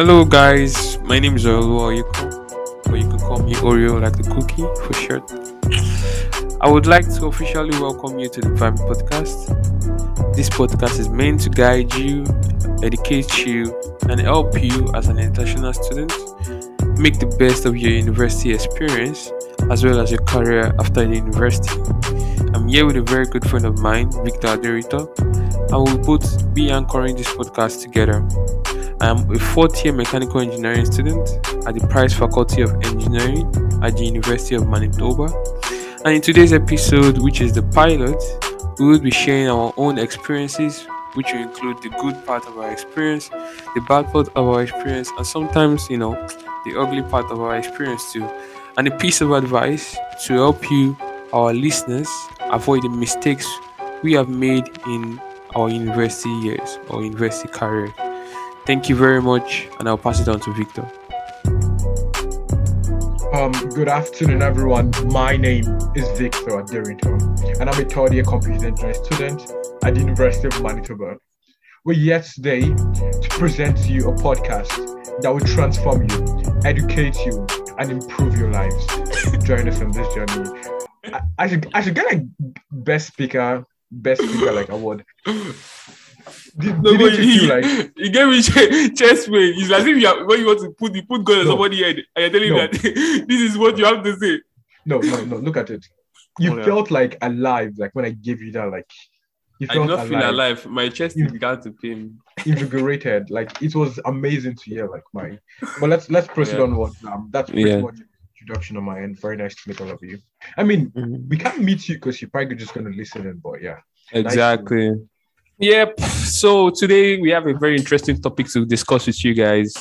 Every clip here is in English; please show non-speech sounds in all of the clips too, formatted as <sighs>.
Hello, guys. My name is Olu Oyekan, you can call me Oreo like the cookie for short. I would like to officially welcome you to the Vimes Podcast. This podcast is meant to guide you, educate you, and help you as an international student make the best of your university experience as well as your career after the university. I'm here with a very good friend of mine, Victor Aderinto, and we'll both be anchoring this podcast together. I am a fourth year mechanical engineering student at the Price Faculty of Engineering at the University of Manitoba. And in today's episode, which is the pilot, we will be sharing our own experiences, which will include the good part of our experience, the bad part of our experience, and sometimes, you know, the ugly part of our experience too. And a piece of advice to help you, our listeners, avoid the mistakes we have made in our university years or university career. Thank you very much, and I'll pass it on to Victor. Um, good afternoon, everyone. My name is Victor Aderinto, and I'm a third year computer engineering student at the University of Manitoba. We're here today to present to you a podcast that will transform you, educate you, and improve your lives. <laughs> Join us on this journey. I, I should I should get a best speaker, best speaker like award. Did, No, did it he, feel like he gave me ch- chest pain. It's as if you are, when you want to put you put gun on No. somebody's head, and you're telling No. that <laughs> this is what you have to say. no no no look at it. You Oh, yeah. felt like alive, like when I gave you that, like you I did felt not feel alive. My chest You- began to pain. invigorated. Like it was amazing to hear. Like my, but let's let's proceed Yeah. on what um that's pretty Yeah. much introduction on my end. Very nice to meet all of you. I mean, we can't meet you because you're probably just gonna listen in, but yeah. Exactly. Yep. So today we have a very interesting topic to discuss with you guys.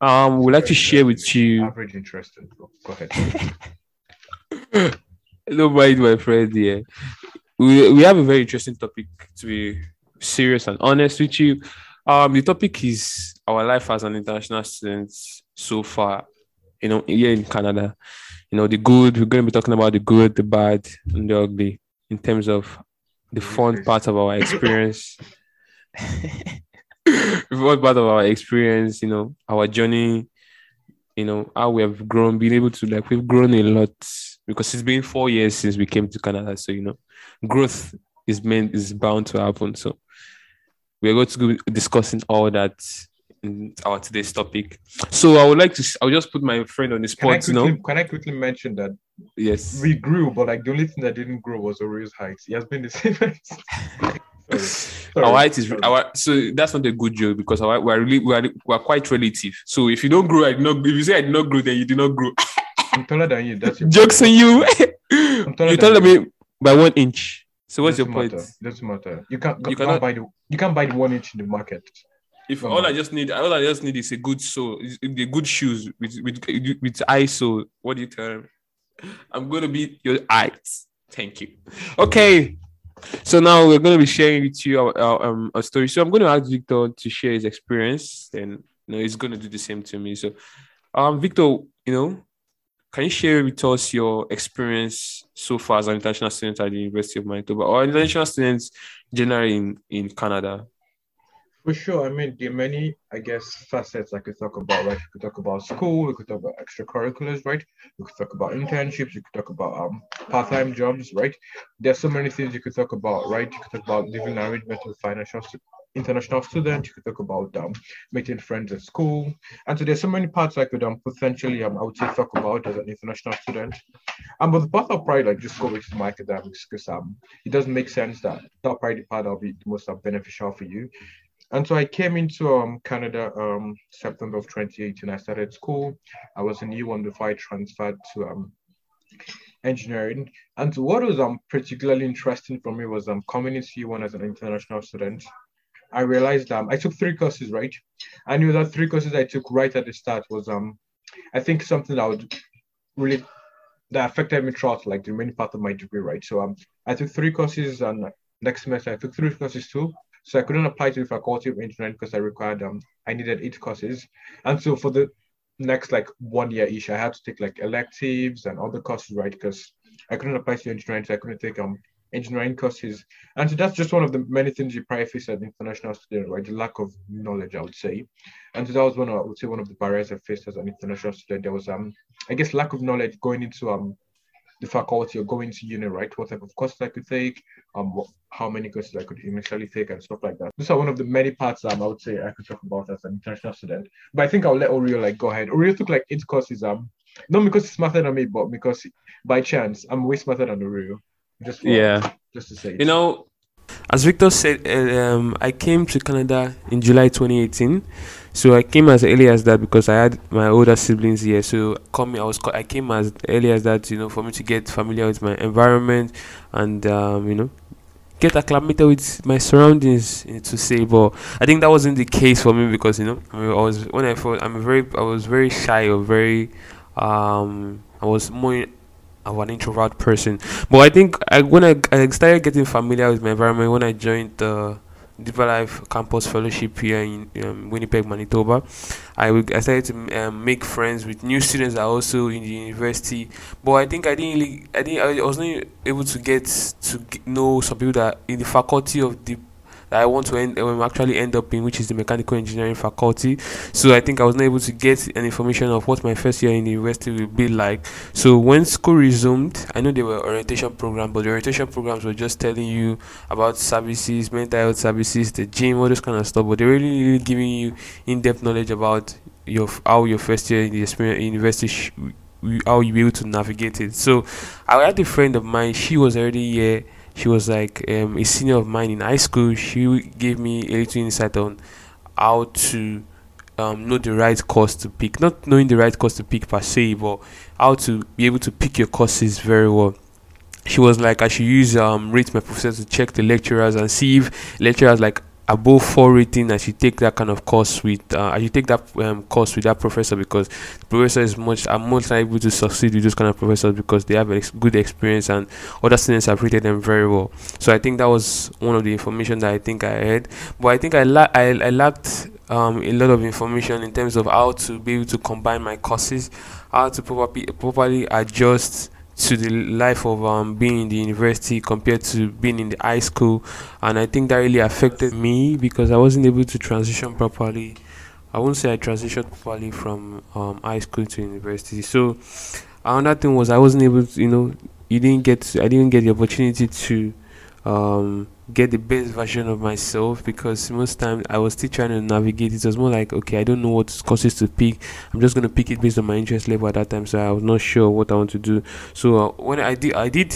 Um, we'd like to share with you. Average interested. Go go ahead. <laughs> Don't mind my friend here. We we have a very interesting topic to be serious and honest with you. Um, the topic is our life as an international student so far. You know, here in Canada. You know, the good. We're going to be talking about the good, the bad, and the ugly in terms of the fun part of our experience. the fun part of our experience. You know, our journey. You know how we have grown, being able to like we've grown a lot because it's been four years since we came to Canada. So you know, growth is meant is bound to happen. So we're going to be discussing all that in our today's topic. So I would like to I'll just put my friend on the Can I spot, you know. can I quickly mention that Yes. we grew, but like the only thing that didn't grow was Oreo's height. He has been the <laughs> same height. Sorry. Sorry. Our height is Sorry. our so that's not a good joke because our we're really we're, we're quite relative. So if you don't grow, I did not if you say I did not grow, then you did not grow. I'm taller than you. That's <laughs> your Jokes on you. <laughs> taller you told me by one inch. So what's your point? Matter. Doesn't matter. You can't. You You, cannot- can't buy the. You can't buy the one inch in the market. If Come all I just need, all I just need is a good sole, the good shoes with with with ISO. What do you tell them? I'm gonna be your eyes. Thank you. Okay, so now we're gonna be sharing with you our, our um a story. So I'm gonna ask Victor to share his experience, and you know he's gonna do the same to me. So, um, Victor, you know, can you share with us your experience so far as an international student at the University of Manitoba or international students generally in in Canada? For sure. I mean, there are many, I guess, facets I could talk about, right? We could talk about school, we could talk about extracurriculars, right? We could talk about internships, we could talk about um part-time jobs, right? There's so many things you could talk about, right? You could talk about living arrangement with financial international student, you could talk about um making friends at school. And so there's so many parts I could um potentially um I would say talk about as an international student. Um, but the part I'll probably like just go with my academics because um it doesn't make sense that that probably part that'll be the most uh, beneficial for you. And so I came into um, Canada um, September of 2018. I started school. I was a new one before I transferred to um, engineering. And so what was um, particularly interesting for me was um, coming into one as an international student. I realized um, I took three courses, right? I knew that three courses I took right at the start was um, I think something that would really that affected me throughout like the remaining part of my degree, right? So um, I took three courses and next semester I took three courses too. So I couldn't apply to the faculty of engineering because I required um I needed eight courses. And so for the next like one year ish, I had to take like electives and other courses, right? Because I couldn't apply to engineering, so I couldn't take um engineering courses. And so that's just one of the many things you probably face as an international student, right? The lack of knowledge, I would say. And so that was one of, I would say one of the barriers I faced as an international student. There was um I guess lack of knowledge going into um the faculty or going to uni, right? What type of courses I could take, um, what, how many courses I could initially take, and stuff like that. These are one of the many parts um, I would say I could talk about as an international student. But I think I'll let Oreo like go ahead. Oreo took like eight courses, um, not because he's smarter than me, but because by chance I'm way smarter than Oreo. Just for, Yeah. just to say, it. You know, as Victor said, uh, um, I came to Canada in July 2018. So I came as early as that because I had my older siblings here. So coming, I was I came as early as that, you know, for me to get familiar with my environment and um, you know get acclimated with my surroundings to say. But I think that wasn't the case for me because you know I was when I thought I'm very I was very shy or very um I was more of an introvert person. But I think I, when I, I started getting familiar with my environment, when I joined the Deeper Life Campus Fellowship here in um, Winnipeg, Manitoba, I, I started to um, make friends with new students that are also in the university. But I think I didn't really, I didn't, I was not able to get to know some people that in the faculty of the that I want to end, um, actually end up in, which is the mechanical engineering faculty. So I think I was not able to get an information of what my first year in the university will be like. So when school resumed, I know there were orientation programs, but the orientation programs were just telling you about services, mental health services, the gym, all this kind of stuff. But they're really, really giving you in-depth knowledge about your how your first year in the experience university. Sh- how you be able to navigate it. So, I had a friend of mine. She was already here. She was like um, a senior of mine in high school. She gave me a little insight on how to um, know the right course to pick. Not knowing the right course to pick per se, but how to be able to pick your courses very well. She was like, I should use um, rate my professor to check the lecturers and see if lecturers like above four rating. I should take that kind of course with. Uh, I should take that um, course with that professor because the professor is much. I'm able to succeed with those kind of professors because they have ex- good experience and other students have rated them very well. So I think that was one of the information that I think I had. But I think I la- I, I lacked um, a lot of information in terms of how to be able to combine my courses, how to properly properly adjust to the life of um, being in the university compared to being in the high school, and I think that really affected me because I wasn't able to transition properly. I won't say I transitioned properly from um, high school to university. So another thing was I wasn't able to, you know, you didn't get, to, I didn't get the opportunity to um, get the best version of myself because most times I was still trying to navigate. It was more like, okay, I don't know what courses to pick. I'm just gonna pick it based on my interest level at that time. So I was not sure what I want to do. So uh, when I did, I did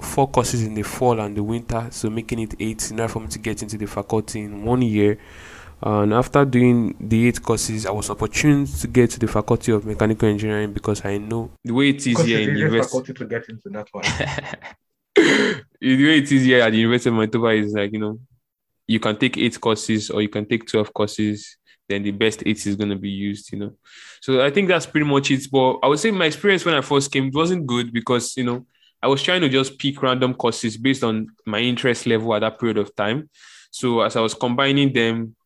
four courses in the fall and the winter, so making it eight in order for me to get into the faculty in one year. And after doing the eight courses, I was opportune to get to the faculty of mechanical engineering because I know the way it is here in university. faculty to get into that one. <laughs> the way it is here at the University of Manitoba is like, you know, you can take eight courses or you can take 12 courses, then the best eight is going to be used, you know. So I think that's pretty much it. But I would say my experience when I first came wasn't good because, you know, I was trying to just pick random courses based on my interest level at that period of time. So as I was combining them,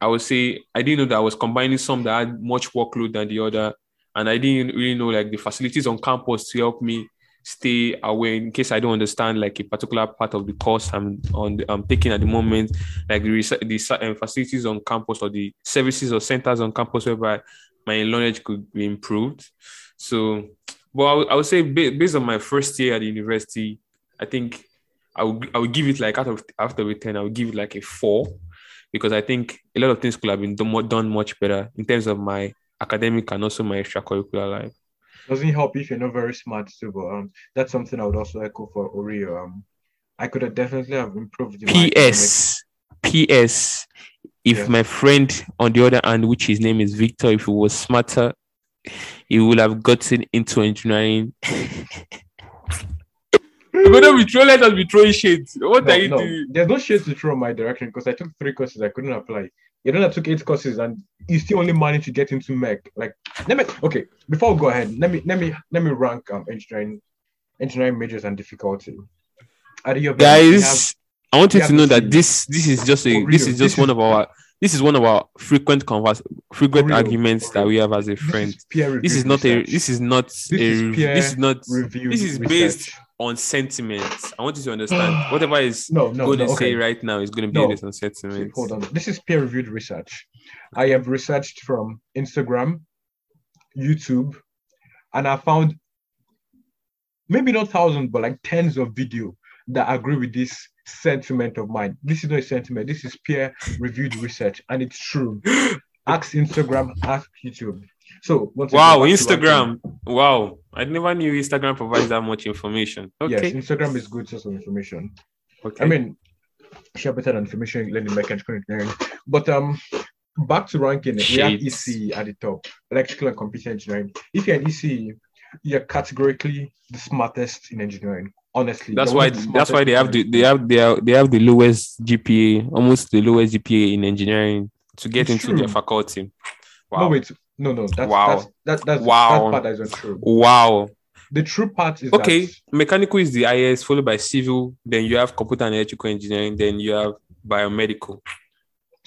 I would say I didn't know that I was combining some that had much workload than the other. And I didn't really know like the facilities on campus to help me stay away in case I don't understand like a particular part of the course I'm on the, I'm taking at the moment, like the, the um, facilities on campus or the services or centers on campus whereby my knowledge could be improved. So, but I would, say ba- based on my first year at the university, I think I would I would give it like out of after ten, I would give it like a four because I think a lot of things could have been done, done much better in terms of my academic and also my extracurricular life. Doesn't help if you're not very smart too, but um, that's something I would also echo for Oreo. Um, I could have definitely have improved. in my academic- P.S. P.S. If Yeah. my friend on the other hand, which his name is Victor, if he was smarter, he would have gotten into engineering. <laughs> but don't be throwing, let us be throwing shades. What No, are you no, doing? there's no shade to throw in my direction because I took three courses I couldn't apply. You know, I took eight courses and you still only managed to get into mech. Like, let me okay. Before we go ahead, let me let me let me rank um engineering engineering majors and difficulty. Out of your Guys, I want you to know that this this is just a this is just this one is- of our this is one of our frequent converse frequent real, arguments that we have as a this friend. is peer This is not a this is not a is this is not review. this is based on sentiments. I want you to understand <sighs> whatever is No, no, going no. to Okay. say right now is going to be No. based on sentiments. Hold on. This is peer reviewed research. I have researched from Instagram, YouTube, and I found maybe not thousands, but like tens of video that agree with this sentiment of mine. This is not a sentiment, this is peer reviewed research, and it's true. <gasps> ask Instagram, ask YouTube. So Wow, Instagram. Wow, I never knew Instagram provides that much information. Okay, Yes, Instagram is good source of information. okay. I mean, share better than information learning mechanical engineering. But um, back to ranking, it, we have Shit. EC at the top, electrical and computer engineering. If you're an EC, you're categorically the smartest in engineering. Honestly, that's why one of the that's why they have the they have they have, they have the lowest GPA, almost the lowest GPA in engineering to get It's into their true. faculty. No, Wow. wait, no, no, that's Wow. that's that, that's Wow. that part that isn't true. Wow. The true part is Okay, that mechanical is the IS followed by civil. Then you have computer and electrical engineering. Then you have biomedical.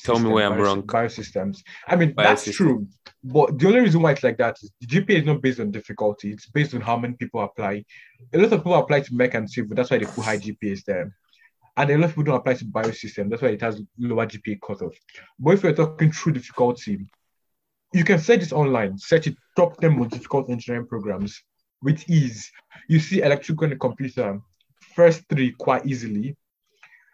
Tell me where I'm bio- wrong. Biosystems. I mean, that's Biosystem. true. But the only reason why it's like that is the GPA is not based on difficulty. It's based on how many people apply. A lot of people apply to mech and civil. That's why they put high GPAs there. And a lot of people don't apply to biosystem. That's why it has lower GPA cutoff. But if you're talking true difficulty, you can search it online. Search it top 10 most difficult engineering programs with ease. You see electrical and computer, first three quite easily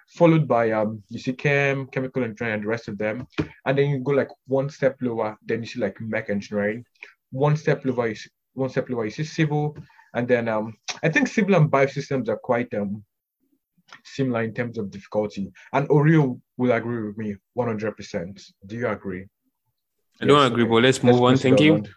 followed by um you see chem, chemical engineering, and the rest of them, and then you go like one step lower, then you see like mech engineering, one step lower, you see, one step lower, you see civil, and then um I think civil and biosystems are quite um similar in terms of difficulty, and Oreo will agree with me 100%. Do you agree? I don't Yes, agree, okay. but let's move on. proceed Thank you. on.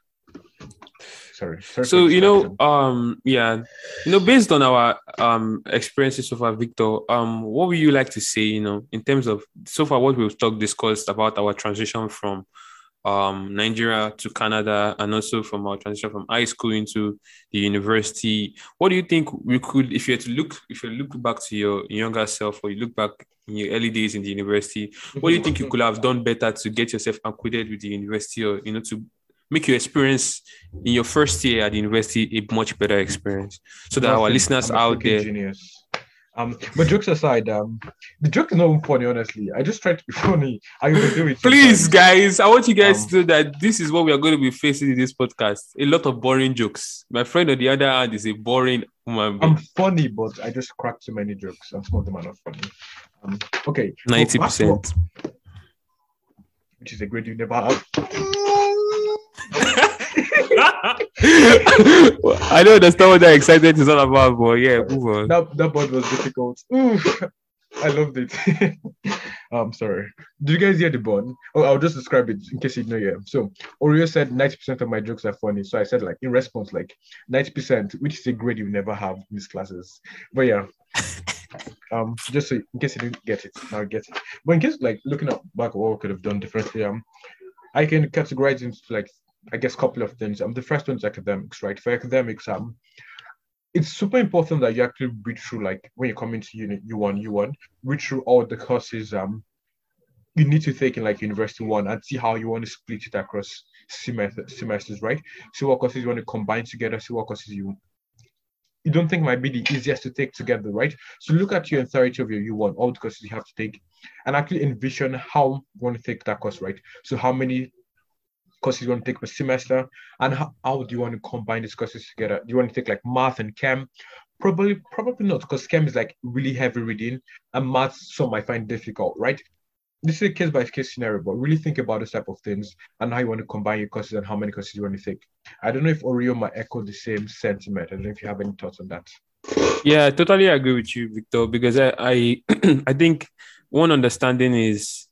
Sorry. sorry so you know um yeah you know based on our um experiences so far victor um what would you like to say you know in terms of so far what we've talked discussed about our transition from um nigeria to canada and also from our transition from high school into the university. What do you think we could if you had to look if you look back to your younger self or you look back in your early days in the university what do you think you could have done better to get yourself acquainted with the university or you know to make your experience in your first year at the university a much better experience? So that our listeners out there Genius. Um, but jokes aside, um, the joke is not even funny. Honestly, I just try to be <laughs> funny. I overdo it. please sometimes. guys i want you guys Um, to know that this is what we are going to be facing in this podcast a lot of boring jokes my friend on the other hand is a boring being I'm funny, but I just crack too many jokes, and some of them are not funny. Um, okay, 90 back to- percent which is a grade you never have. <laughs> i don't understand what that excitement is all about but yeah move on That that part was difficult. Oof, I loved it. <laughs> I'm sorry. Did you guys hear the bun? Oh, I'll just describe it in case you know. Yeah. So Oreo said 90% of my jokes are funny. So I said like in response, like 90%, which is a grade you never have in these classes. But yeah. <laughs> Um, just so in case you didn't get it, now get it. But in case like looking at back what we could have done differently, um, I can categorize into like I guess couple of things. Um, the first one is academics, right? For academics, um, it's super important that you actually read through like when you come into unit U1, U1, read through all the courses um you need to take in like university one and see how you want to split it across semester, semesters, right? See what courses you want to combine together, see what courses you you don't think might be the easiest to take together, right? So look at your entirety of your U1, all the courses you have to take, and actually envision how you want to take that course, right? So how many courses you want to take per semester, and how, how do you want to combine these courses together? Do you want to take like math and chem? Probably, probably not, because chem is like really heavy reading, and math some might find difficult, right? This is a case by case scenario, but really think about this type of things and how you want to combine your courses and how many courses you want to take. I don't know if Oreo might echo the same sentiment. I don't know if you have any thoughts on that. Yeah, I totally agree with you, Victor, because I I, <clears throat> I think one understanding is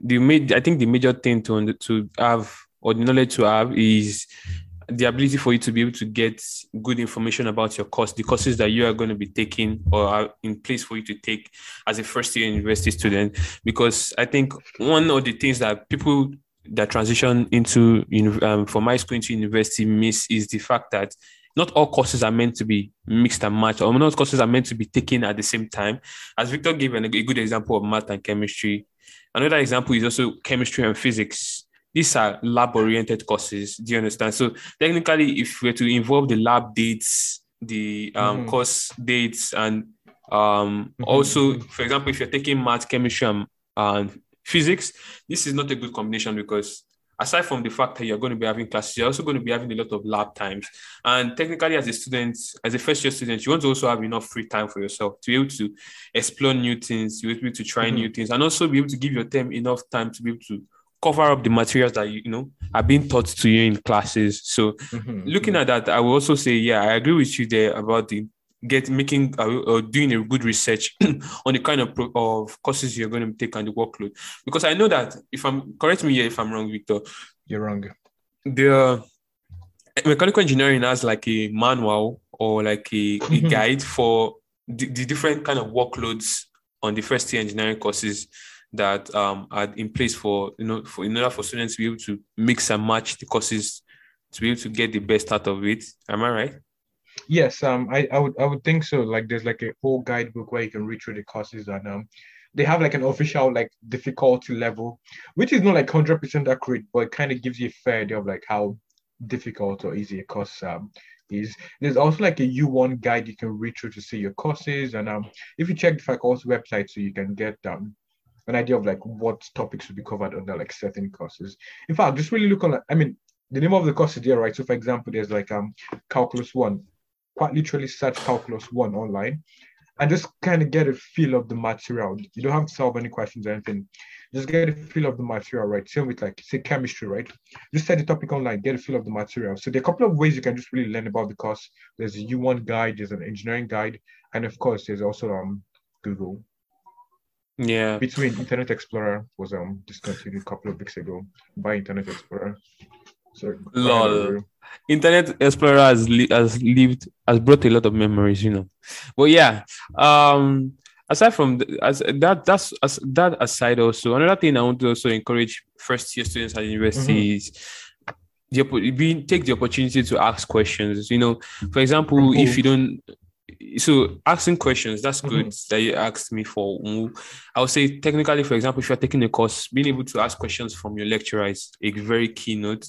the I think the major thing to to have or the knowledge to have is the ability for you to be able to get good information about your course, the courses that you are going to be taking or are in place for you to take as a first year university student. Because I think one of the things that people that transition into um, from high school into university miss is the fact that not all courses are meant to be mixed and matched, or not courses are meant to be taken at the same time. As Victor gave an, a good example of math and chemistry, another example is also chemistry and physics. These are lab oriented courses. Do you understand? So, technically, if we were to involve the lab dates, the um, Mhm. course dates and um, Mhm, also, for example, if you're taking math, chemistry, and, and physics, this is not a good combination because aside from the fact that you're going to be having classes, you're also going to be having a lot of lab times. And technically, as a student, as a first year student, you want to also have enough free time for yourself to be able to explore new things, to be able to try Mhm. new things, and also be able to give your time enough time to be able to cover up the materials that you, you know are being taught to you in classes. So Mhm, looking at that, I will also say, yeah, I agree with you there about the get making uh, uh, doing a good research <clears throat> on the kind of pro- of courses you're going to take and the workload. Because I know that if I'm correct me here if I'm wrong, Victor, You're wrong. the mechanical engineering has like a manual or like a, a Mhm. guide for the, the different kind of workloads on the first year engineering courses that um, are in place for you know for in order for students to be able to mix and match the courses to be able to get the best out of it. Am I right? Yes, um, I, I would I would think so. Like there's like a whole guidebook where you can read through the courses and um they have like an official like difficulty level, which is not like hundred percent accurate, but it kind of gives you a fair idea of like how difficult or easy a course um is. There's also like a U1 guide you can read through to see your courses. And um if you check the faculty website so you can get um an idea of like what topics will be covered under like certain courses. In fact, just really look on I mean the name of the course is there, right? So for example, there's like um calculus one quite literally search calculus one online and just kind of get a feel of the material. You don't have to solve any questions or anything. Just get a feel of the material, right? Same with like say chemistry, right? Just set the topic online, get a feel of the material. So there are a couple of ways you can just really learn about the course. There's a U1 guide, there's an engineering guide, and of course there's also um Google. Yeah. Between Internet Explorer was um discontinued a couple of weeks ago by Internet Explorer. So Lol. Internet Explorer has li- has lived has brought a lot of memories, you know. But yeah, um, aside from as that that's as that aside also another thing I want to also encourage first year students at university is the take the opportunity to ask questions. You know, for example, From if you don't. So asking questions, that's good Mhm. that you asked me for. I would say technically, for example, if you're taking a course, being able to ask questions from your lecturer is a very key note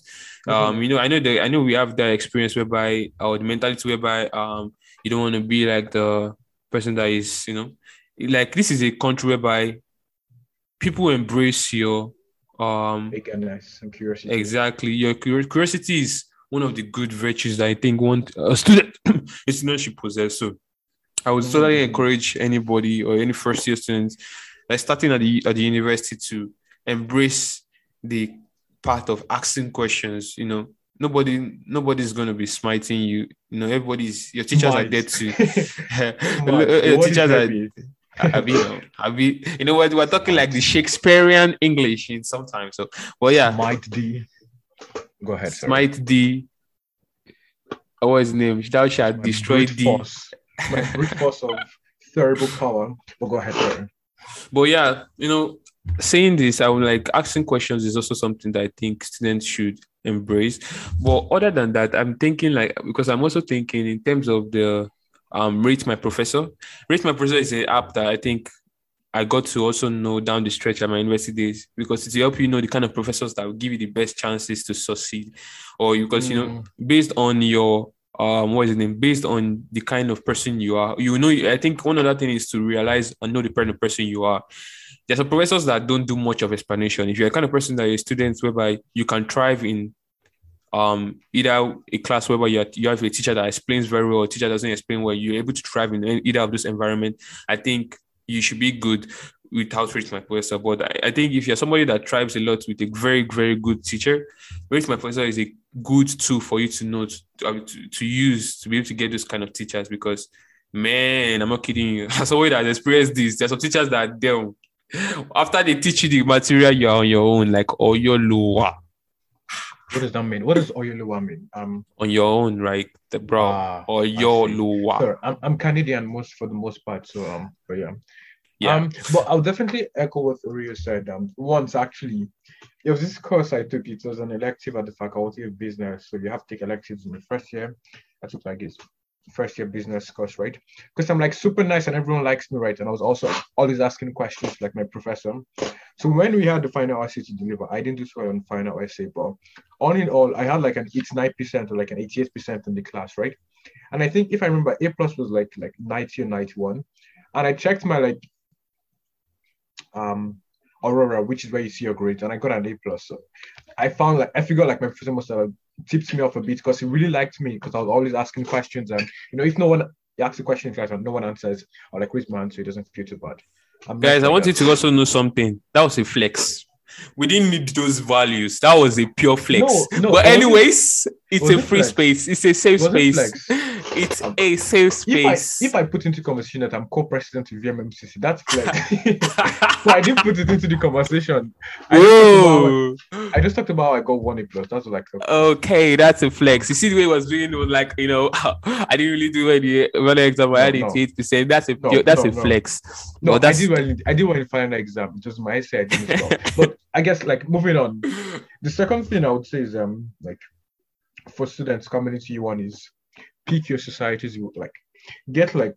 um you know i know that i know we have that experience whereby or the mentality whereby um you don't want to be like the person that is you know like this is a country whereby people embrace your um Eagerness and curiosity. exactly your curiosity is one of the good virtues that i think one a student <coughs> a student should possess so i would totally Mhm. encourage anybody or any first year students like starting at the at the university to embrace the part of asking questions you know nobody nobody's going to be smiting you you know everybody's your teachers are there to <laughs> your teachers are? I know, I mean, you know what? We're talking like the Shakespearean English in sometimes. So, but yeah, Might D. Go ahead. Sorry. Smite D. What was his name? Thou shalt destroy D. force. My brute force of terrible power. But go ahead, sorry. But yeah, you know, saying this, I would like asking questions is also something that I think students should embrace. But other than that, I'm thinking like because I'm also thinking in terms of the um rate my professor. Rate my professor is an app that I think I got to also know down the stretch at my university days because it help you know the kind of professors that will give you the best chances to succeed, or because you know based on your um what is the name? Based on the kind of person you are. You know i think one other thing is to realize and know the kind of person you are. There's some professors that don't do much of explanation. If you're the kind of person that you're a student whereby you can thrive in um either a class whereby you, you have a teacher that explains very well a teacher doesn't explain well you're able to thrive in either of those environment i think you should be good without rate my professor but I, I think if you're somebody that thrives a lot with a very very good teacher rate my professor is a good tool for you to know to, to, to use to be able to get those kind of teachers because man i'm not kidding you <laughs> as somebody that has experienced this there's some teachers that they'll after they teach you the material you're on your own like oyo lower What does that mean? What does Oyoluwa mean? Um, on your own right the bro ah, or I your see. I'm, I'm Canadian most for the most part, so um, but yeah. Yeah Um, but I'll definitely echo what Rio said. Um, once actually, it was this course I took. It was an elective at the Faculty of Business, so you have to take electives in the first year. I took like this first year business course, right? Because I'm like super nice and everyone likes me, right? And I was also always asking questions like my professor. So when we had the final essay to deliver, I didn't do so well on final essay, but all in all, I had like an 89% or like an 88% in the class, right? And I think if I remember, A plus was like like 90 or 91. And I checked my like um Aurora, which is where you see your grades, and I got an A plus. So I found like I figured like my professor must have tipped me off a bit because he really liked me because I was always asking questions and you know if no one asks a question in class and no one answers or like raise my hand so he doesn't feel too bad. I'm Guys, I want you to also know something. That was a flex. We didn't need those values. That was a pure flex. No, no, but anyways, it's a free space. It's a safe space. It <laughs> it's um, a safe space. If I, if I put into conversation that I'm co-president of VMMCC, that's flex. so <laughs> I didn't put it into the conversation. I just, about, I just talked about how I got one A plus. That's like okay, that's a flex. You see the way I was doing was like you know <laughs> I didn't really do any one exam. I had eight percent. That's a no, that's a flex. No, that's... I did well. I did well in final exam. Just my essay I didn't <laughs> But I guess like moving on. The second thing I would say is um like for students coming into U1 is pick your societies you like get like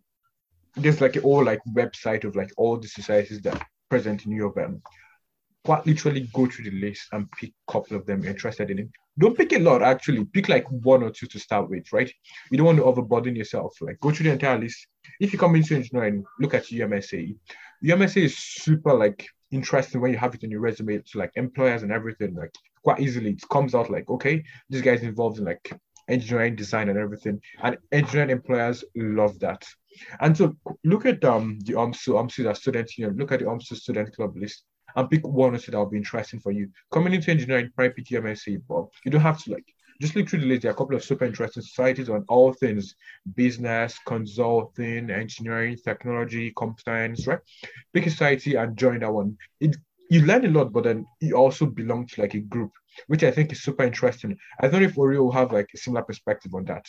there's like a whole like website of like all the societies that present in Europe and quite literally go through the list and pick a couple of them you're interested in. It. Don't pick a lot actually. Pick like one or two to start with, right? You don't want to overburden yourself. Like go through the entire list. If you come into engineering, look at UMSA. UMSA is super like interesting when you have it on your resume to like employers and everything. Like quite easily, it comes out like, okay, this guy's involved in like engineering design and everything. And engineering employers love that. And so look at um the UMSU, UMSU that student union, look at the UMSU student club list and pick one or two that will be interesting for you. Coming into engineering, probably pick UMSA, but you don't have to like just look through the list. There are a couple of super interesting societies on all things business, consulting, engineering, technology, compliance, right? Pick a society and join that one. It you learn a lot, but then you also belong to like a group, which I think is super interesting. I don't know if Oreo will have like a similar perspective on that.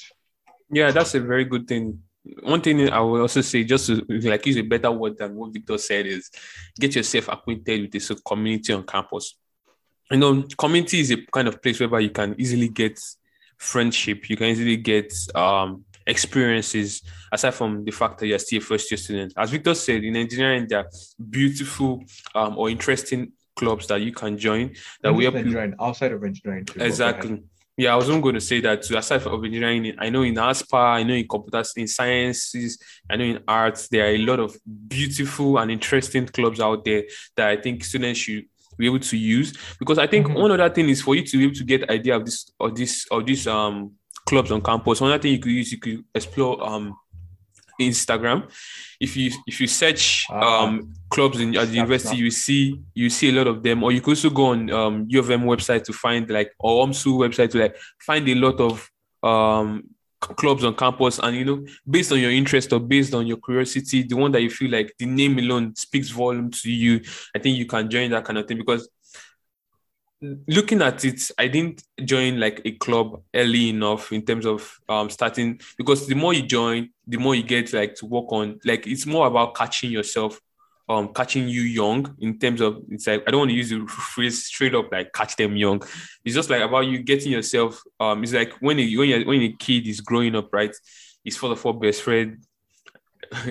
Yeah, that's a very good thing. One thing I will also say, just to like use a better word than what Victor said, is get yourself acquainted with this community on campus. You know, community is a kind of place where you can easily get friendship, you can easily get um experiences aside from the fact that you're still a first year student. As Victor said, in engineering, there are beautiful um, or interesting clubs that you can join that we help engineering, outside of engineering. Too, exactly. Yeah, I was only going to say that too. Aside from engineering, I know in ASPA, I know in computers, in sciences, I know in arts, there are a lot of beautiful and interesting clubs out there that I think students should be able to use. Because I think mm-hmm. one other thing is for you to be able to get idea of this or this or this um clubs on campus. One other thing you could use, you could explore um Instagram. If you if you search ah. um clubs in at the university, you see you see a lot of them. Or you could also go on um U of M website to find like or UMSU website to like find a lot of um clubs on campus and you know based on your interest or based on your curiosity the one that you feel like the name alone speaks volume to you i think you can join that kind of thing because looking at it, I didn't join like a club early enough in terms of um starting because the more you join, the more you get like to work on like it's more about catching yourself, um, catching you young in terms of it's like I don't want to use the <laughs> phrase straight up like catch them young. It's just like about you getting yourself. Um, it's like when a, when you when a kid is growing up, right? He's for the four best friend. <laughs>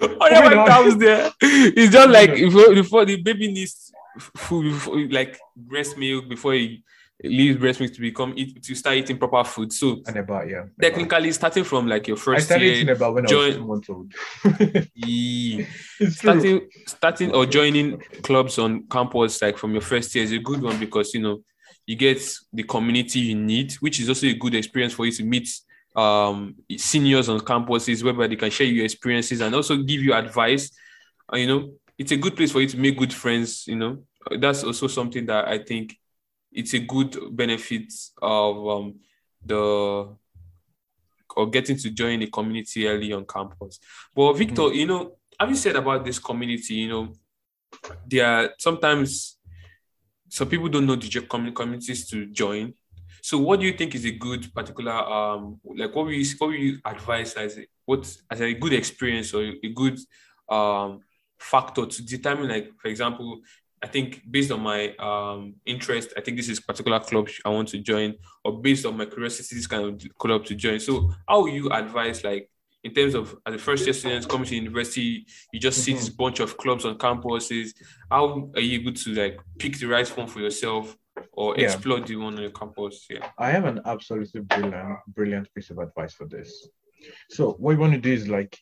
Whatever comes there, it's just like before, before the baby needs food before, like breast milk before he leaves breast milk to become eat to start eating proper food. So and about yeah, technically starting from like your first I started year, eating about when join, I was two months old. <laughs> yeah. starting true. starting or joining clubs on campus like from your first year is a good one because you know you get the community you need, which is also a good experience for you to meet um seniors on campuses whereby they can share your experiences and also give you advice. Uh, you know, it's a good place for you to make good friends. You know, that's also something that I think it's a good benefit of um, the or getting to join a community early on campus. But Victor, mm-hmm. you know, have you said about this community? You know, there are sometimes some people don't know the communities to join. So, what do you think is a good particular um like what you what you advise as a, what as a good experience or a good um factor to determine like for example i think based on my um interest i think this is particular club i want to join or based on my curiosity this kind of club to join so how you advise like in terms of as a first year student coming to university you just see mm-hmm. this bunch of clubs on campuses how are you able to like pick the right one for yourself or Yeah. explore the one on your campus? Yeah. I have an absolutely brilliant, brilliant piece of advice for this. So what you want to do is like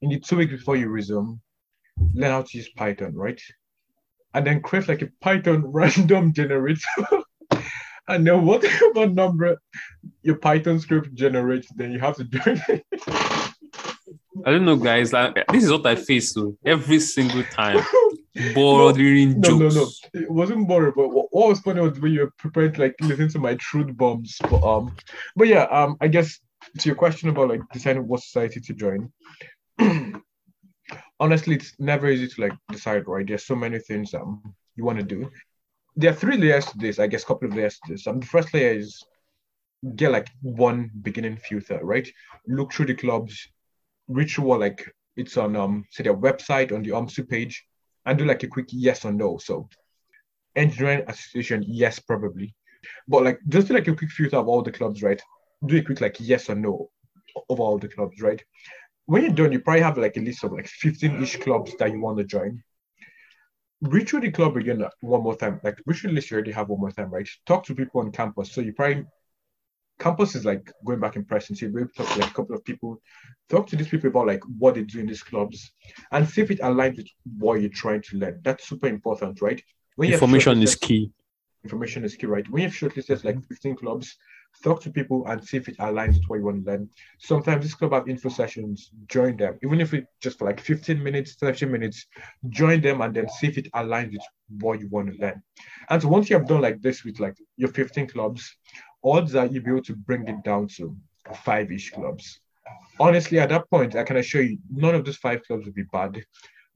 in the two weeks before you resume, learn how to use Python, right? And then create like a Python <laughs> random generator. and then whatever <laughs> number your Python script generates, then you have to do it. I don't know, guys. Like this is what I face so every single time. <laughs> Bordering No, no, jokes. no. It wasn't boring, but what, what was funny was when you were prepared to like listen to my truth bombs. But um, but yeah, um, I guess to your question about like deciding what society to join. <clears throat> honestly, it's never easy to like decide, right? There's so many things um you want to do. There are three layers to this, I guess, couple of layers to this. Um, the first layer is get like one beginning filter, right? Look through the clubs, ritual, like it's on um say their website on the UMSU page, and do like a quick yes or no. So engineering association, yes, probably. But like just do like a quick filter of all the clubs, right? Do a quick like yes or no of all the clubs, right? When you're done, you probably have like a list of like 15-ish clubs that you want to join. Reach through the club again one more time. Like reach through the list you already have one more time, right? Talk to people on campus. So you probably campus is like going back in person. So you maybe talk to like a couple of people, talk to these people about like what they do in these clubs and see if it aligns with what you're trying to learn. That's super important, right? When Information is key. information is key, right? When you have shortlisted like 15 clubs, talk to people and see if it aligns with what you want to learn. Sometimes this club have info sessions, join them, even if it's just for like 15 minutes, 30 minutes, join them and then see if it aligns with what you want to learn. And so once you have done like this with like your 15 clubs, odds are you'll be able to bring it down to five-ish clubs. Honestly, at that point, I can assure you, none of those five clubs will be bad.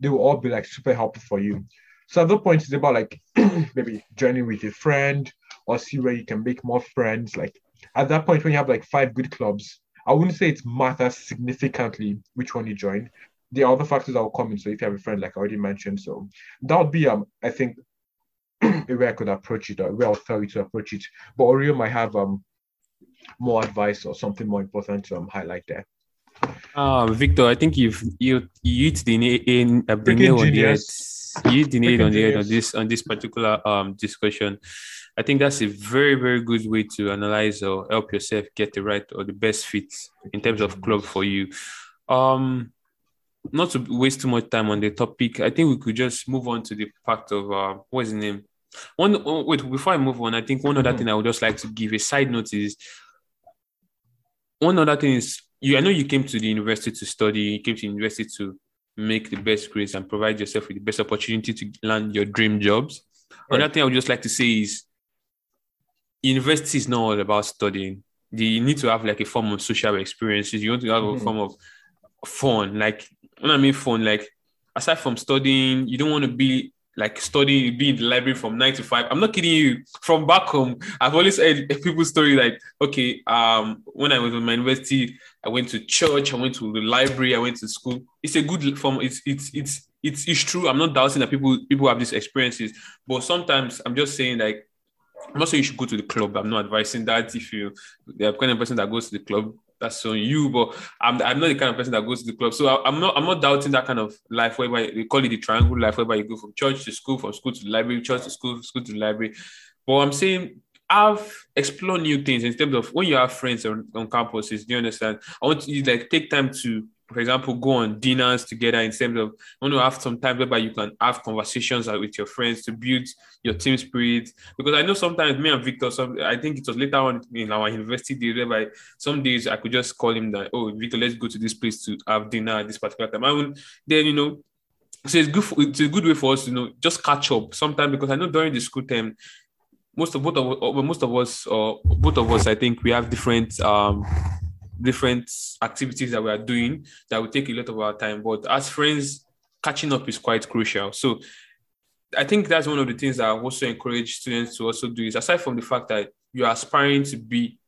They will all be like super helpful for you. So at that point, it's about like <clears throat> maybe joining with a friend or see where you can make more friends. Like at that point, when you have like five good clubs, I wouldn't say it matters significantly which one you join. There are other factors that will come in. So if you have a friend, like I already mentioned, so that would be um I think <clears throat> a way I could approach it, or a way I'll tell you to approach it. But Oreo might have um more advice or something more important to um, highlight there. Uh, Victor, I think you've you you hit the, na- in, uh, the nail on the head. You hit the nail on the head on this on this particular um discussion. I think that's a very very good way to analyze or help yourself get the right or the best fit in terms of club for you. Um, not to waste too much time on the topic, I think we could just move on to the fact of uh, what's the name. One oh, wait before I move on, I think one other Mhm. thing I would just like to give a side note is one other thing is you. I know you came to the university to study. You came to the university to make the best grades and provide yourself with the best opportunity to land your dream jobs. Right. Another thing I would just like to say is university is not all about studying. You need to have like a form of social experiences. You want to have a Mhm. form of fun. Like when I mean fun, like aside from studying, you don't want to be like studying, be in the library from nine to five. I'm not kidding you. From back home, I've always heard <laughs> people's story like, okay, um, when I was in my university, I went to church, I went to the library, I went to school. It's a good form. It's it's it's it's it's true. I'm not doubting that people people have these experiences, but sometimes I'm just saying like I'm not saying you should go to the club. I'm not advising that. If you the kind of person that goes to the club, that's on you. But I'm, I'm not the kind of person that goes to the club. So I, am not I'm not doubting that kind of life whereby they call it the triangle life, whereby you go from church to school, from school to the library, church to school, school to the library. But I'm saying I've explored new things in terms of when you have friends on, on campuses. Do you understand? I want you like take time to, for example, go on dinners together in terms of I want to have some time whereby you can have conversations with your friends to build your team spirit. Because I know sometimes me and Victor, some I think it was later on in our university days whereby some days I could just call him that, oh Victor, let's go to this place to have dinner at this particular time. I will then you know so it's good for, it's a good way for us to you know just catch up sometime because I know during the school time most of both of most of us or both of us I think we have different um different activities that we are doing that will take a lot of our time but as friends catching up is quite crucial so I think that's one of the things that I also encourage students to also do is aside from the fact that you're aspiring to be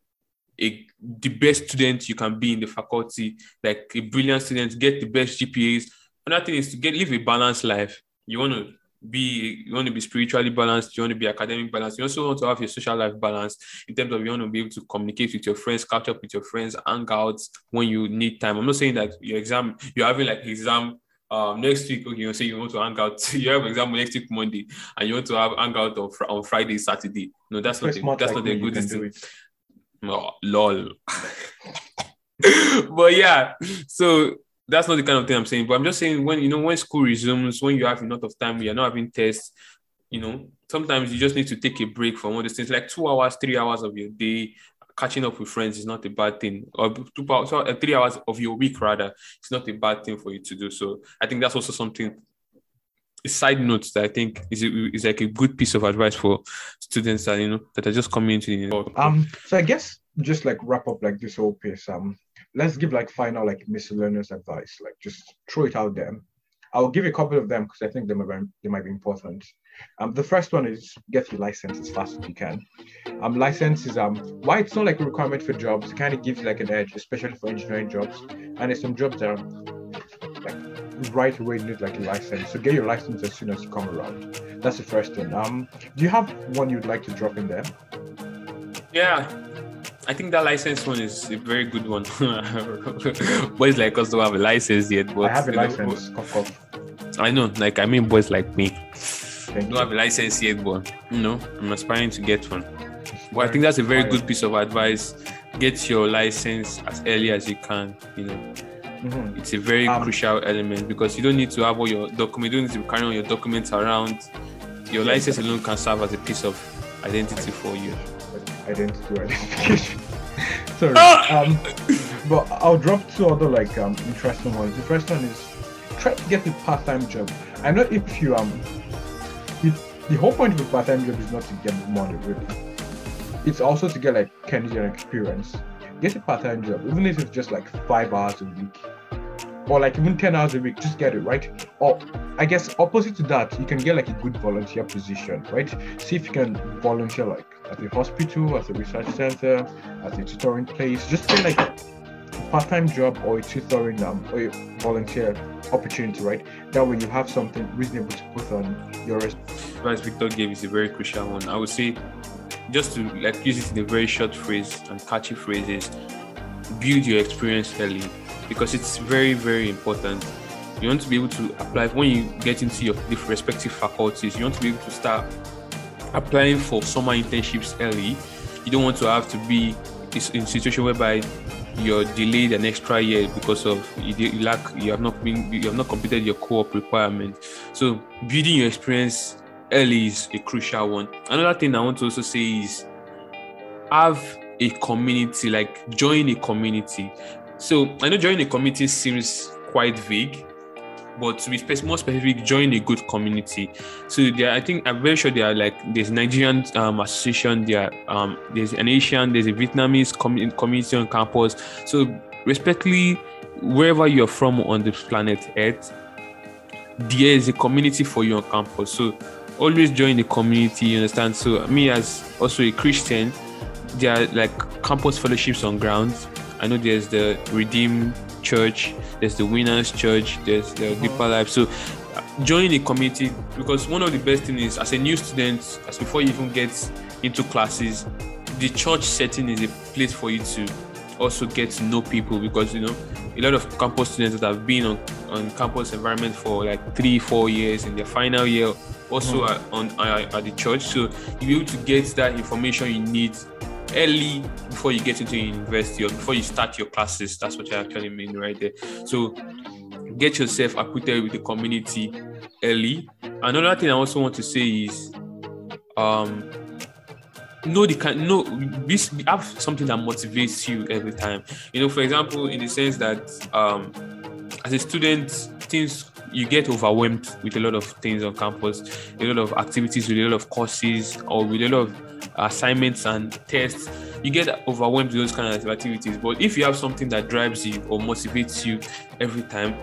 a the best student you can be in the faculty, like a brilliant student, get the best GPAs. Another thing is to get live a balanced life. You want to be you want to be spiritually balanced, you want to be academic balanced, you also want to have your social life balanced in terms of you want to be able to communicate with your friends, catch up with your friends, hang out when you need time. I'm not saying that your exam, you're having like exam um next week, okay, you say you want to hang out. <laughs> You have exam next week Monday, and you want to have hang out on, fr- on Friday, Saturday. No, that's not a, that's like not a good thing. Oh, <laughs> lol. <laughs> but yeah, so that's not the kind of thing I'm saying. But I'm just saying when you know when school resumes, when you have enough of time, you're not having tests, you know, sometimes you just need to take a break from all these things, like two hours, three hours of your day. Catching up with friends is not a bad thing, or two hours, so, uh, three hours of your week rather, it's not a bad thing for you to do. So I think that's also something. A side note that I think is is like a good piece of advice for students that you know that are just coming into the Um, so I guess just like wrap up like this whole piece. Um, let's give like final like miscellaneous advice. Like just throw it out there. I'll give a couple of them because I think they might be, they might be important. Um, the first one is get your license as fast as you can. Um, license is um why it's not like a requirement for jobs. It kind of gives like an edge, especially for engineering jobs. And there's some jobs that are like right away need like a license. So get your license as soon as you come around. That's the first thing. Um, do you have one you'd like to drop in there? Yeah, I think that license one is a very good one. <laughs> boys like us don't have a license yet, but I have a know, license. Cough, cough. I know, like I mean, boys like me Thank don't you. have a license yet, but you know, I'm aspiring to get one. But I think that's a very good piece of advice. Get your license as early as you can. You know, Mhm. it's a very Um, crucial element because you don't need to have all your documents. You don't need to carry on your documents around. Your license alone can serve as a piece of identity for you. Identity or identification. Sorry. Ah! Um, but I'll drop two other like um interesting ones. The first one is try to get a part-time job. I know if you um, it, the whole point of a part-time job is not to get money really. It's also to get like Canadian experience. Get a part-time job, even if it's just like five hours a week, or like even ten hours a week. Just get it right. Or I guess opposite to that, you can get like a good volunteer position, right? See if you can volunteer like at a hospital, at a research center, at a tutoring place. Just get like a part-time job or a tutoring um or a volunteer opportunity, right? That way you have something reasonable to put on your advice Victor gave is a very crucial one. I would say, just to like use it in a very short phrase and catchy phrases, build your experience early because it's very, very important. You want to be able to apply when you get into your respective faculties. You want to be able to start applying for summer internships early. You don't want to have to be in a situation whereby you're delayed an extra year because of you lack you have not been you have not completed your co-op requirement. So building your experience early is a crucial one. Another thing I want to also say is have a community, like join a community. So I know joining a community seems quite vague, but to be more specific, join a good community. So there, I think I'm very sure there are like there's Nigerian um, association, there um there's an Asian, there's a Vietnamese commu- community on campus. So respectfully, wherever you're from on the planet Earth, there is a community for you on campus. So always join the community, you understand? So me as also a Christian, there are like campus fellowships on grounds. I know there's the Redeem Church, there's the Winners Church, there's the uh-huh. Deeper Life. So join a community because one of the best things is as a new student, as before you even get into classes, the church setting is a place for you to also get to know people because you know a lot of campus students that have been on, on campus environment for like three four years in their final year also uh-huh. are on are at the church. So you'll be able to get that information you need early before you get into university or before you start your classes. That's what i actually mean right there. So get yourself acquainted with the community early. Another thing i also want to say is um know the kind no this have something that motivates you every time. You know for example in the sense that um as a student things you get overwhelmed with a lot of things on campus a lot of activities with a lot of courses or with a lot of assignments and tests you get overwhelmed with those kind of activities but if you have something that drives you or motivates you every time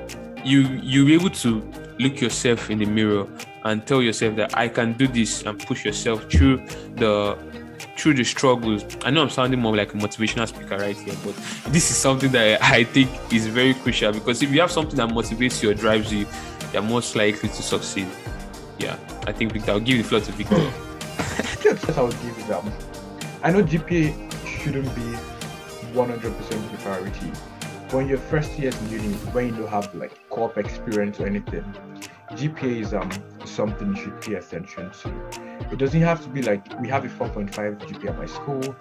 you you'll be able to look yourself in the mirror and tell yourself that i can do this and push yourself through the through the struggles. I know I'm sounding more like a motivational speaker right here, but this is something that I think is very crucial because if you have something that motivates you or drives you, you're most likely to succeed. Yeah, I think Victor, I'll give the floor to Victor. Just as I would give it um, I know GPA shouldn't be 100% the priority, when your first years in uni, when you don't have like co-op experience or anything, GPA is um something you should pay attention to. It doesn't have to be like we have a 4.5 GPA at my school.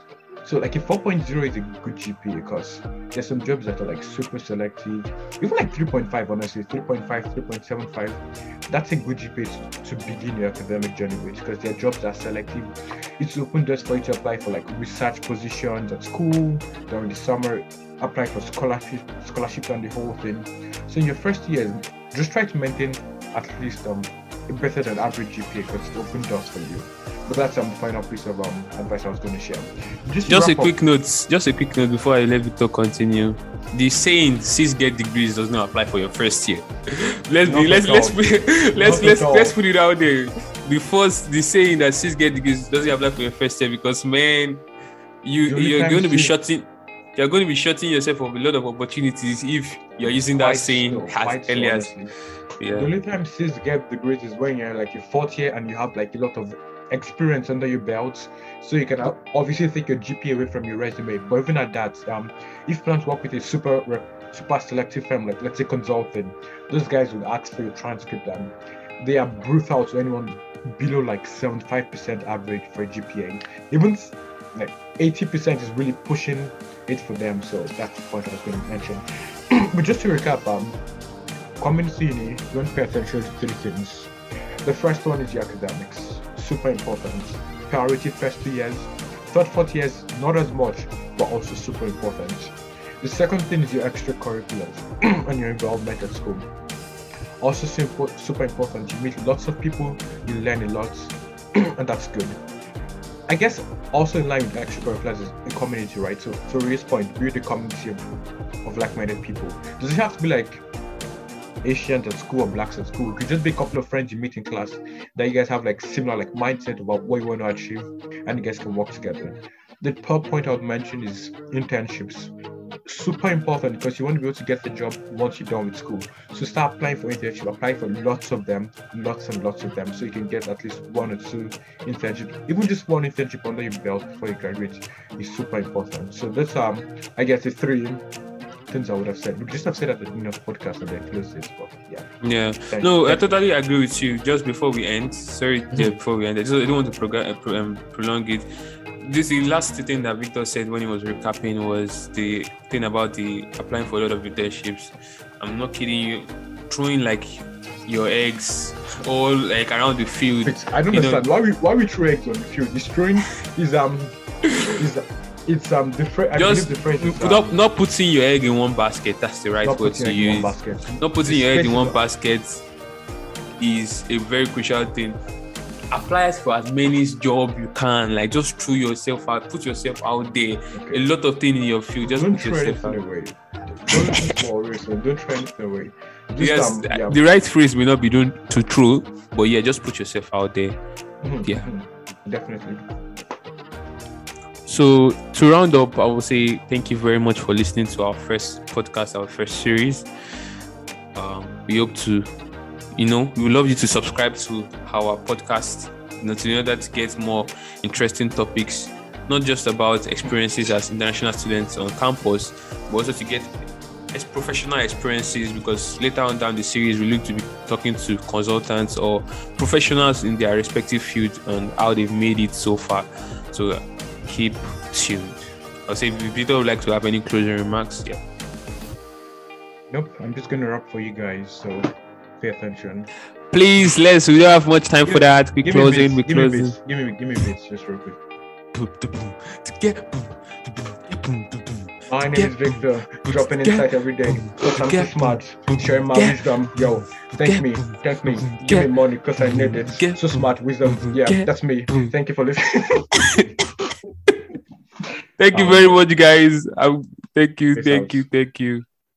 So like a 4.0 is a good GPA because there's some jobs that are like super selective. Even like 3.5, honestly, 3.5, 3.75. That's a good GPA to, begin your academic journey with because their jobs are selective. It's open doors for you to apply for like research positions at school during the summer, apply for scholarship, scholarship and the whole thing. So in your first year, just try to maintain at least um a better than average GPA because it open doors for you. But that's um final piece of um advice I was going to share. Just, to Just a up- quick note. Just a quick note before I let Victor continue. The saying "sis get degrees" does not apply for your first year. <laughs> let's be let's let's put, <laughs> let's let's let's put it out there. The first the saying that "sis get degrees" doesn't apply for your first year because man, you you're going to be shutting. You're going to be shutting yourself of a lot of opportunities if you're using that Quite saying so, as quite so, as honestly. The only time sis get the grades is when you're like your fourth year and you have like a lot of experience under your belt. So you can uh, obviously take your GPA away from your resume. But even at that, um, if you work with a super super selective firm, like let's say consulting, those guys would ask for your transcript they are brutal to anyone below like 75% average for a GPA. Even like 80% is really pushing it for them. So that's the point I was going to mention. <clears throat> but just to recap, um, coming to uni, to pay attention to three things. The first one is your academics, super important. Priority first two years. Third, fourth years, not as much, but also super important. The second thing is your extracurriculars <clears throat> and your involvement at school. Also super, super important. You meet lots of people, you learn a lot, <clears throat> and that's good. I guess also in line with extracurriculars is a community, right? So, so Ray's point, build a community of like-minded people. Does it have to be like Asians at school or blacks at school? It could just be a couple of friends you meet in class that you guys have like similar like mindset about what you want to achieve, and you guys can work together. The third point I would mention is internships. Super important because you want to be able to get the job once you're done with school. So start applying for internships, apply for lots of them, lots and lots of them, so you can get at least one or two internships. Even just one internship under your belt before you graduate is super important. So that's um I guess the three things I would have said. We just have said at the beginning of the podcast and then close this, but yeah. Yeah. Thank- No, I totally agree with you. Just before we end, sorry, Mm-hmm. yeah, before we end, I, just, I don't want to prog- uh, pro- um, prolong it. This the last thing that Victor said when he was recapping was the thing about the applying for a lot of internships. I'm not kidding you, throwing like your eggs all like around the field. I don't You know- understand why we why we throw eggs on the field. Destroying is um is it's um the French. I Just the French is, um, not putting your egg in one basket. That's the right word to egg in one use. not putting The your egg in one basket is a very crucial thing. Apply for as many jobs you can. Like just throw yourself out, put yourself out there. A lot of things in your field. Just Don't put throw yourself out. away. Don't. Don't throw anything away. Just, Yes, um, yeah. the right phrase may not be done to throw, but yeah, just put yourself out there. Mhm, yeah. mhm. Definitely. So to round up, I will say thank you very much for listening to our first podcast, our first series. Um, we hope to, you know, we would love you to subscribe to our podcast, you know, to in order to get more interesting topics, not just about experiences as international students on campus, but also to get as professional experiences because later on down the series we look to be talking to consultants or professionals in their respective field and how they've made it so far. So keep tuned. I'll say if Peter would like to have any closing remarks, yeah. Nope. I'm just gonna wrap for you guys. So pay attention. Please, let's. We don't have much time for that. We Give me closing. We beats. Give me closing. Give me give me beats just real quick. My name is Victor, dropping insight every day. Cause I'm too smart, sharing my wisdom. Yo, thank me, thank me, give me money cause I need it. So smart, wisdom. Yeah, that's me. Thank you for listening. <laughs> Thank you Um, very much, guys. Um, thank you, thank you, thank you.